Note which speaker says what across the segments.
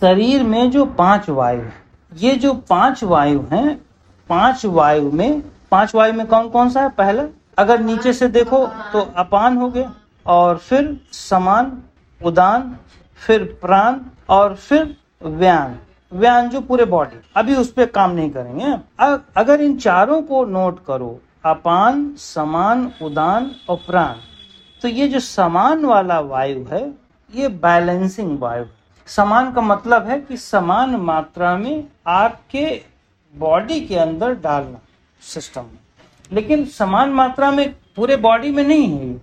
Speaker 1: शरीर में जो पाँच वायु है, ये जो पाँच वायु हैं, पाँच वायु में, पाँच वायु में कौन कौन सा है? पहला, अगर नीचे से देखो तो अपान हो गया, और फिर समान, उदान, फिर प्राण, और फिर व्यान। व्यान जो पूरे बॉडी अभी उस पर काम नहीं करेंगे। अगर इन चारों को नोट करो, अपान, समान, उदान, और प्राण तो ये जो समान वाला वायु है, ये बैलेंसिंग वायु समान का मतलब है कि समान मात्रा में आपके बॉडी के अंदर डालना सिस्टम में। लेकिन समान मात्रा में पूरे बॉडी में नहीं है।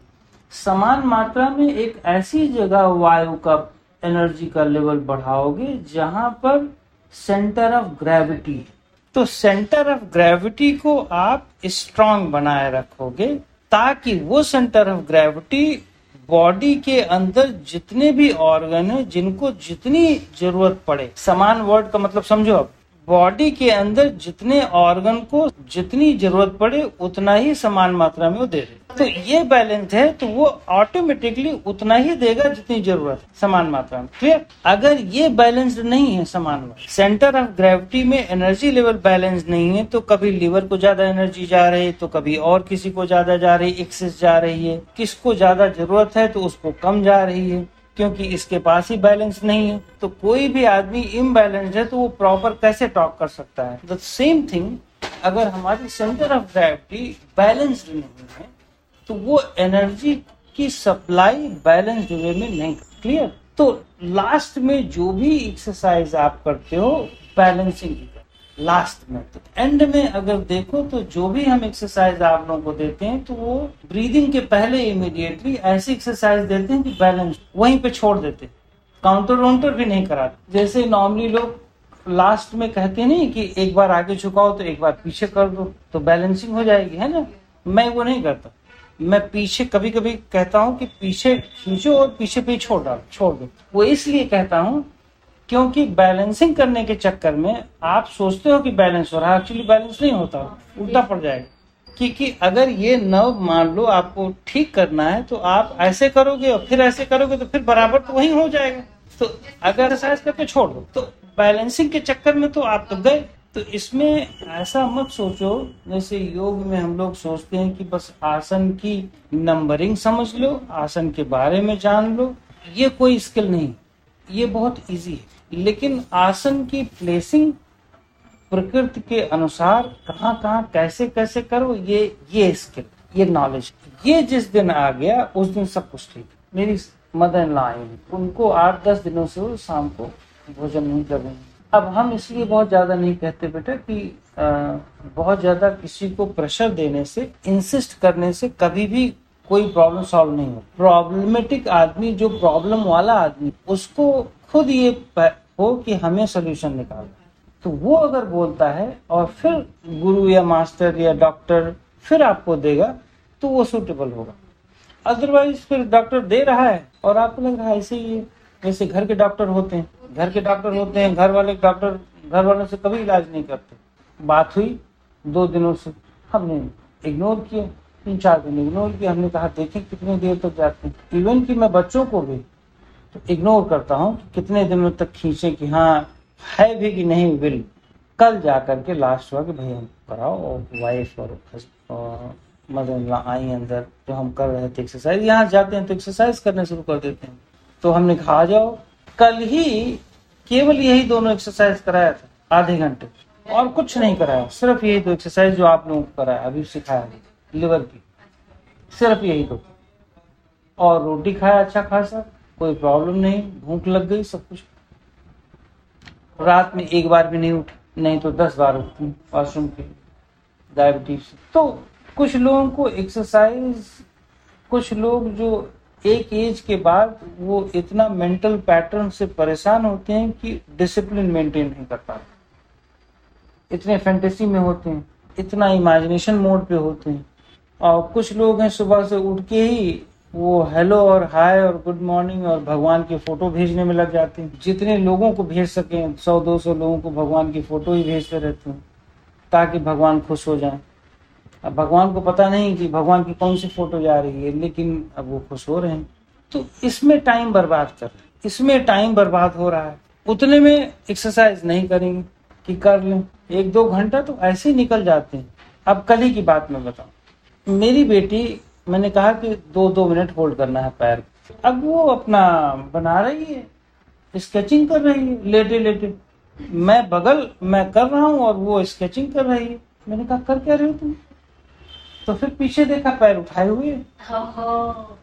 Speaker 1: समान मात्रा में एक ऐसी जगह वायु का एनर्जी का लेवल बढ़ाओगे जहाँ पर सेंटर ऑफ़ ग्रेविटी तो सेंटर ऑफ़ ग्रेविटी को आप स्ट्रांग बनाए रखोगे ताकि वो सेंटर ऑफ़ ग्रेविटी बॉडी के अंदर जितने भी ऑर्गन है, जिनको जितनी ज़रूरत पड़े, समान वर्ड का मतलब समझो आप। बॉडी के अंदर जितने ऑर्गन को जितनी ज़रूरत पड़े, उतना ही समान मात्रा में वो दे दे तो ये बैलेंस है तो वो ऑटोमेटिकली उतना ही देगा जितनी ज़रूरत है, समान मात्रा में। क्लियर? अगर ये बैलेंस्ड नहीं है समान सेंटर ऑफ़ ग्रेविटी में एनर्जी लेवल बैलेंस नहीं है तो कभी लीवर को ज़्यादा एनर्जी जा रही है तो कभी और किसी को ज़्यादा जा रही एक्सेस जा रही है। किसको ज़्यादा ज़रूरत है तो उसको कम जा रही है। क्योंकि इसके पास ही बैलेंस नहीं है। तो कोई भी आदमी इम्बैलेंस है तो वो प्रॉपर कैसे टॉक कर सकता है? द सेम थिंग अगर हमारी सेंटर ऑफ़ ग्रेविटी बैलेंस्ड नहीं है तो वो एनर्जी की सप्लाई बैलेंस वे में नहीं। क्लियर तो लास्ट में जो भी एक्सरसाइज आप करते हो बैलेंसिंग की लास्ट में तो एंड में अगर देखो तो जो भी हम एक्सरसाइज आप लोगों को देते हैं तो वो ब्रीदिंग के पहले इमीडिएटली ऐसी एक्सरसाइज देते हैं कि बैलेंस वहीं पे छोड़ देते काउंटर वाउंटर भी नहीं कराते। जैसे नॉर्मली लोग लास्ट में कहते नहीं कि एक बार आगे झुकाओ तो एक बार पीछे कर दो तो बैलेंसिंग हो जाएगी, है ना? मैं वो नहीं करता। मैं पीछे कभी कभी कहता हूँ कि पीछे खींचो और पीछे पे छोड़ डालो, छोड़ दो। वो इसलिए कहता हूँ क्योंकि बैलेंसिंग करने के चक्कर में आप सोचते हो कि बैलेंस हो रहा है एक्चुअली बैलेंस नहीं होता, उल्टा पड़ जाएगा। क्योंकि अगर ये नव मान लो आपको ठीक करना है तो आप ऐसे करोगे और फिर ऐसे करोगे तो फिर बराबर तो वही हो जाएगा। तो अगर एक्सरसाइज करके छोड़ दो तो बैलेंसिंग के चक्कर में तो आप तो गए। तो इसमें ऐसा मत सोचो, जैसे योग में हम लोग सोचते हैं कि बस आसन की नंबरिंग समझ लो, आसन के बारे में जान लो। ये कोई स्किल नहीं, ये बहुत इजी है। लेकिन आसन की प्लेसिंग प्रकृति के अनुसार कहाँ कहाँ कैसे कैसे करो ये ये स्किल ये नॉलेज ये जिस दिन आ गया उस दिन सब कुछ ठीक मेरी मदर इन आई उनको आठ दस दिनों से शाम को भोजन नहीं कर अब हम इसलिए बहुत ज़्यादा नहीं कहते बेटा कि आ, बहुत ज़्यादा किसी को प्रेशर देने से इंसिस्ट करने से कभी भी कोई प्रॉब्लम सॉल्व नहीं हो। प्रॉब्लमेटिक आदमी, जो प्रॉब्लम वाला आदमी, उसको खुद ये हो कि हमें सोल्यूशन निकाल तो वो अगर बोलता है और फिर गुरु या मास्टर या डॉक्टर फिर आपको देगा तो वो सुटेबल होगा। अदरवाइज़ फिर डॉक्टर दे रहा है और आपको लग रहा है, ऐसे ही जैसे घर के डॉक्टर होते हैं। घर के डॉक्टर होते हैं, घर वाले डॉक्टर घर वालों से कभी इलाज नहीं करते। बात हुई, दो दिनों से हमने इग्नोर किया। तीन चार दिन इग्नोर किया। हमने कहा देखें कितनी देर तक जाते हैं। इवन कि मैं बच्चों को भी तो इग्नोर करता हूँ कि कितने दिनों तक खींचे कि हाँ है भी कि नहीं विल कल जा करके लास्ट हुआ कि भाई हम कराओ और वाइफ और, मदर आई अंदर जो हम कर रहे थे एक्सरसाइज यहाँ जाते हैं तो एक्सरसाइज करने शुरू कर देते हैं। तो हमने कहा जाओ। कल ही केवल यही दोनों एक्सरसाइज कराया था आधे घंटे। और कुछ नहीं कराया सिर्फ़ यही दो एक्सरसाइज जो आप लोगों को कराया अभी सिखाया। लिवर की। सिर्फ़ यही दो और रोटी खाया अच्छा खासा कोई प्रॉब्लम नहीं, भूख लग गई, सब कुछ। रात में एक बार भी नहीं उठ, नहीं तो दस बार उठती वॉशरूम के डायबिटीज़ तो कुछ लोगों को एक्सरसाइज कुछ लोग जो एक एज के बाद वो इतना मेंटल पैटर्न से परेशान होते हैं कि डिसिप्लिन मेंटेन नहीं कर पाते। इतने फैंटेसी में होते हैं, इतना इमेजिनेशन मोड पे होते हैं। और कुछ लोग हैं सुबह से उठ के ही वो हेलो और हाय और गुड मॉर्निंग और भगवान की फ़ोटो भेजने में लग जाते हैं। जितने लोगों को भेज सके सौ, दो सौ लोगों को भगवान की फ़ोटो ही भेजते रहते हैं, ताकि भगवान खुश हो जाए। अब भगवान को पता नहीं कि भगवान की कौन सी फ़ोटो जा रही है, लेकिन अब वो खुश हो रहे हैं। तो इसमें टाइम बर्बाद कर रहे इसमें टाइम बर्बाद हो रहा है। उतने में एक्सरसाइज नहीं करेंगे कि कर लें। एक दो घंटा तो ऐसे ही निकल जाते हैं। अब कल ही की बात मैं बताऊँ। मेरी बेटी मैंने कहा कि दो दो मिनट होल्ड करना है पैर। अब वो अपना बना रही है स्केचिंग कर रही है लेटे लेटे। मैं बगल मैं कर रहा हूँ और वो स्केचिंग कर रही है। मैंने कहा कर क्या रहे हो तुम? तो फिर पीछे देखा पैर उठाए हुए
Speaker 2: मतलब।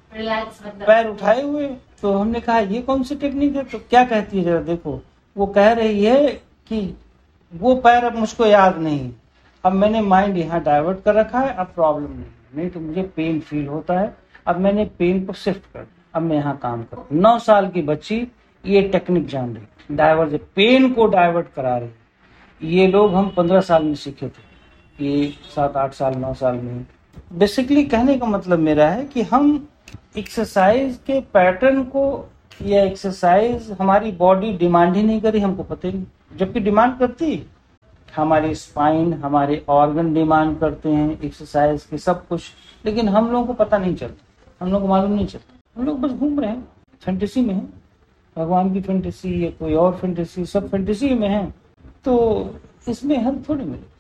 Speaker 1: पैर उठाए हुए तो हमने कहा ये कौन सी टेक्निक है? तो क्या कहती है जरा देखो। वो कह रही है कि वो पैर अब मुझको याद नहीं अब मैंने माइंड यहाँ डाइवर्ट कर रखा है, अब प्रॉब्लम नहीं नहीं तो मुझे पेन फील होता है। अब मैंने पेन को शिफ्ट कर। अब मैं यहाँ काम कर नौ साल की बच्ची, ये टेक्निक जान रही डाइवर्ट पेन को डाइवर्ट करा रही ये लोग हम पंद्रह साल में सीखे थे। ये सात, आठ साल, नौ साल में बेसिकली कहने का मतलब मेरा है कि हम एक्सरसाइज के पैटर्न को या एक्सरसाइज हमारी बॉडी डिमांड ही नहीं करी, हमको पता ही नहीं। जबकि डिमांड करती। हमारी स्पाइन हमारे ऑर्गन डिमांड करते हैं एक्सरसाइज के सब कुछ। लेकिन हम लोगों को पता नहीं चलता। हम लोग को मालूम नहीं चलता। हम लोग बस घूम रहे हैं। फेंटेसी में है। भगवान की फेंटेसी या कोई और फेंटेसी सब फेंटेसी में है। तो इसमें हेल्प थोड़ी मिले।